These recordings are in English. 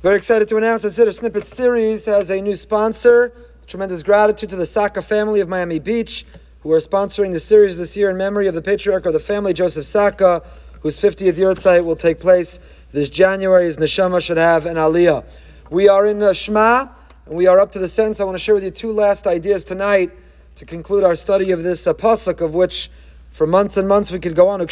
Very excited to announce that Siddur Snippet series has a new sponsor. Tremendous gratitude to the Saka family of Miami Beach, who are sponsoring the series this year in memory of the patriarch of the family, Joseph Saka, whose 50th yahrzeit will take place this January. His neshama should have an aliyah. We are in uh, Shema, and we are up to the sentence. I want to share with you two last ideas tonight to conclude our study of this uh, pasuk, of which for months and months we could go on. The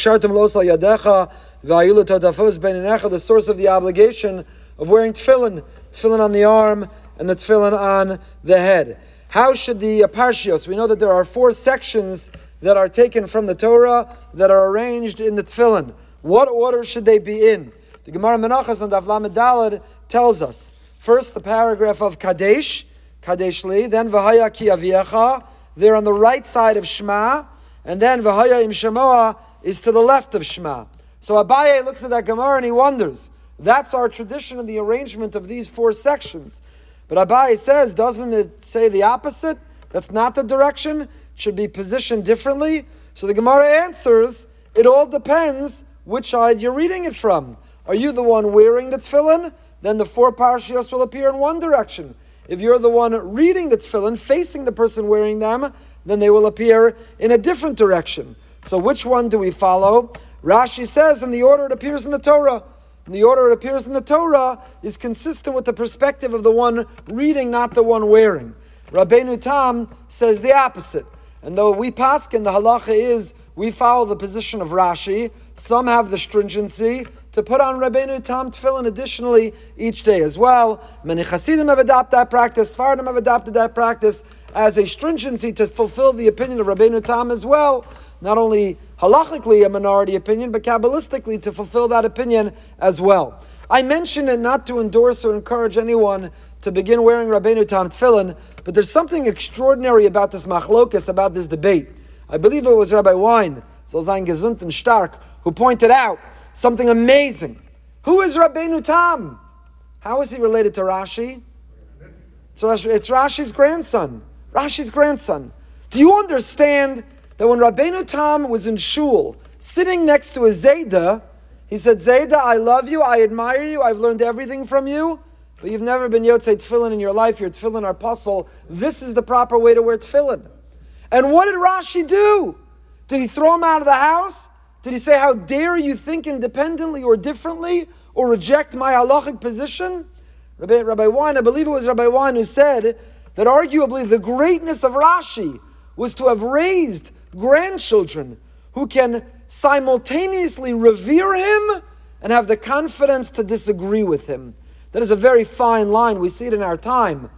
source of the obligation of wearing tefillin, tefillin on the arm and the tefillin on the head. How should the parshios? We know that there are four sections that are taken from the Torah that are arranged in the tefillin. What order should they be in? The Gemara Menachos and Avlam Dalad tells us. First, the paragraph of Kadesh, Kadesh Li, then Vahaya Ki Aviecha, they're on the right side of Shema, and then Vahaya Im Shemoah is to the left of Shema. So Abaye looks at that Gemara and he wonders, that's our tradition in the arrangement of these four sections. But Abaye says, doesn't it say the opposite? That's not the direction. It should be positioned differently. So the Gemara answers, it all depends which side you're reading it from. Are you the one wearing the tefillin? Then the four parashios will appear in one direction. If you're the one reading the tefillin, facing the person wearing them, then they will appear in a different direction. So which one do we follow? Rashi says in the order it appears in the Torah the order it appears in the Torah is consistent with the perspective of the one reading, not the one wearing. Rabbeinu Tam says the opposite. And though we paskin, the halacha is we follow the position of Rashi. Some have the stringency to put on Rabbeinu Tam tefillin additionally each day as well. Many Hasidim have adopted that practice. Sfardim have adopted that practice as a stringency to fulfill the opinion of Rabbeinu Tam as well. Not only halachically a minority opinion, but kabbalistically to fulfill that opinion as well. I mention it not to endorse or encourage anyone to begin wearing Rabbeinu Tam tefillin, but there's something extraordinary about this machlokas, about this debate. I believe it was Rabbi Wein, so sein gesund and stark, who pointed out something amazing. Who is Rabbeinu Tam? How is he related to Rashi? It's, Rashi, it's Rashi's grandson. Rashi's grandson. Do you understand that when Rabbeinu Tam was in shul, sitting next to a Zayda, he said, Zayda, I love you, I admire you, I've learned everything from you, but you've never been Yotzei Tefillin in your life, your Tefillin are pasul. This is the proper way to wear Tefillin. And what did Rashi do? Did he throw him out of the house? Did he say, How dare you think independently or differently or reject my halachic position? Rabbi, Rabbi Wein, I believe it was Rabbi Wein who said that arguably the greatness of Rashi was to have raised grandchildren who can simultaneously revere him and have the confidence to disagree with him. That is a very fine line. We see it in our time.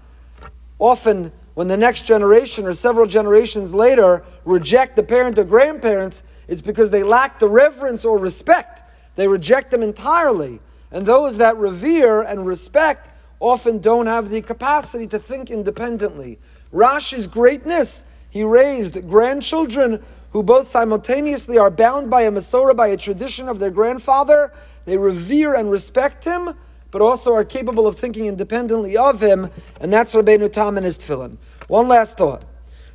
Often, when the next generation or several generations later reject the parent or grandparents, it's because they lack the reverence or respect. They reject them entirely. And those that revere and respect often don't have the capacity to think independently. Rashi's greatness he raised grandchildren who both simultaneously are bound by a Masorah, by a tradition of their grandfather. They revere and respect him, but also are capable of thinking independently of him, and that's Rabbeinu Tam and his tefillin. One last thought.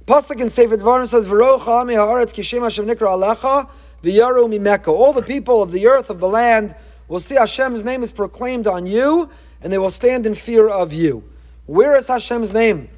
Pasuk in Sefer Dvarim says, ha'aretz kishem Hashem nikra alecha v'yaru mimeka. All the people of the earth, of the land, will see Hashem's name is proclaimed on you, and they will stand in fear of you. Where is Hashem's name?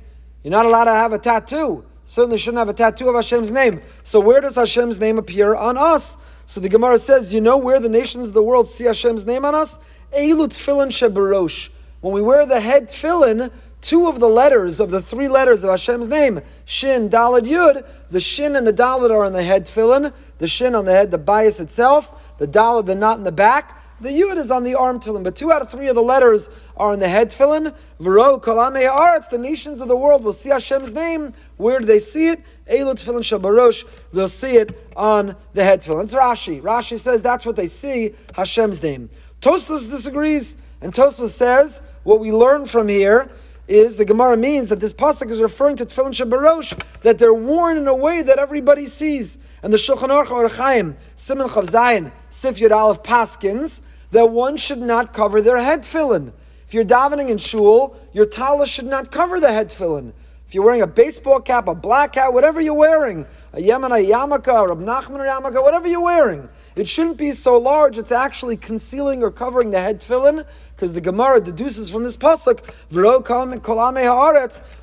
You're not allowed to have a tattoo certainly shouldn't have a tattoo of Hashem's name. So where does Hashem's name appear on us? So the Gemara says, you know where the nations of the world see Hashem's name on us? Eilu tefillin shebarosh. When we wear the head tefillin, two of the letters of the three letters of Hashem's name, Shin, Dalad, Yud, the Shin and the Dalad are on the head tefillin, the Shin on the head, the bayis itself, the Dalad, the knot in the back, the Yud is on the arm tefillin, but two out of three of the letters are on the head tefillin. V'ro kolame ha'aretz, the nations of the world will see Hashem's name. Where do they see it? Eilu tefillin shabarosh, they'll see it on the head tefillin. It's Rashi. Rashi says that's what they see, Hashem's name. Tosfos disagrees, and Tosfos says what we learn from here is the Gemara means that this pasuk is referring to tefillin shabarosh, that they're worn in a way that everybody sees. And the Shulchan Aruch or Chaim, Siman Chav Zayin, Sif Yud Aleph Paskins, that one should not cover their head tefillin. If you're davening in shul, your tallis should not cover the head tefillin. If you're wearing a baseball cap, a black hat, whatever you're wearing, a Yemena yarmulke, or a Nachman yarmulke, whatever you're wearing, it shouldn't be so large it's actually concealing or covering the head tefillin, because the Gemara deduces from this pasuk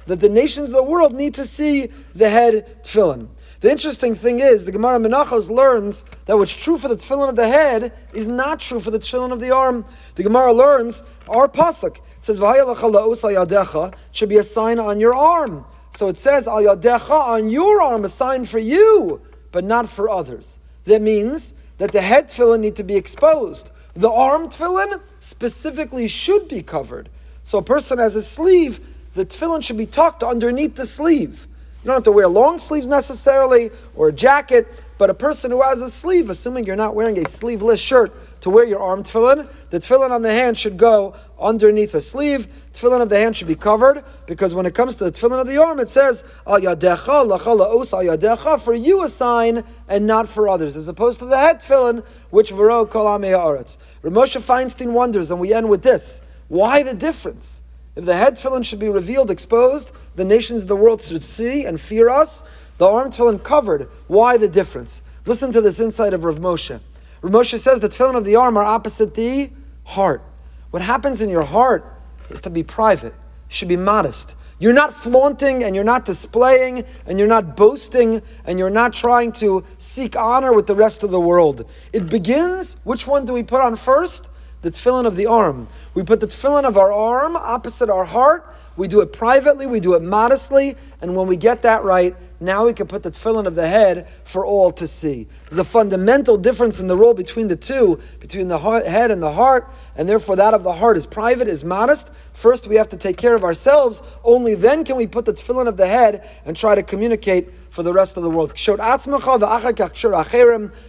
that the nations of the world need to see the head tefillin. The interesting thing is, the Gemara Menachos learns that what's true for the tefillin of the head is not true for the tefillin of the arm. The Gemara learns our pasuk says yadecha should be a sign on your arm. So it says al yadecha on your arm, a sign for you, but not for others. That means that the head tefillin need to be exposed. The arm tefillin specifically should be covered. So a person has a sleeve, the tefillin should be tucked underneath the sleeve. You don't have to wear long sleeves necessarily or a jacket, but a person who has a sleeve, assuming you're not wearing a sleeveless shirt to wear your arm tefillin, the tefillin on the hand should go underneath a sleeve. Tefillin of the hand should be covered because when it comes to the tefillin of the arm, it says al yadecha yadecha for you a sign and not for others, as opposed to the head tefillin which vero kol aretz. Rav Moshe Feinstein wonders, and we end with this: Why the difference? If the head tefillin should be revealed, exposed, the nations of the world should see and fear us. The arm tefillin covered. Why the difference? Listen to this insight of Rav Moshe. Rav Moshe says the tefillin of the arm are opposite the heart. What happens in your heart is to be private. You should be modest. You're not flaunting and you're not displaying and you're not boasting and you're not trying to seek honor with the rest of the world. It begins, which one do we put on first? The tefillin of the arm. We put the tefillin of our arm opposite our heart. We do it privately, we do it modestly, and when we get that right, now we can put the tefillin of the head for all to see. There's a fundamental difference in the role between the two, between the heart, head and the heart, and therefore that of the heart is private, is modest. First, we have to take care of ourselves. Only then can we put the tefillin of the head and try to communicate for the rest of the world.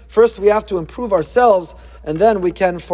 First, we have to improve ourselves, and then we can. For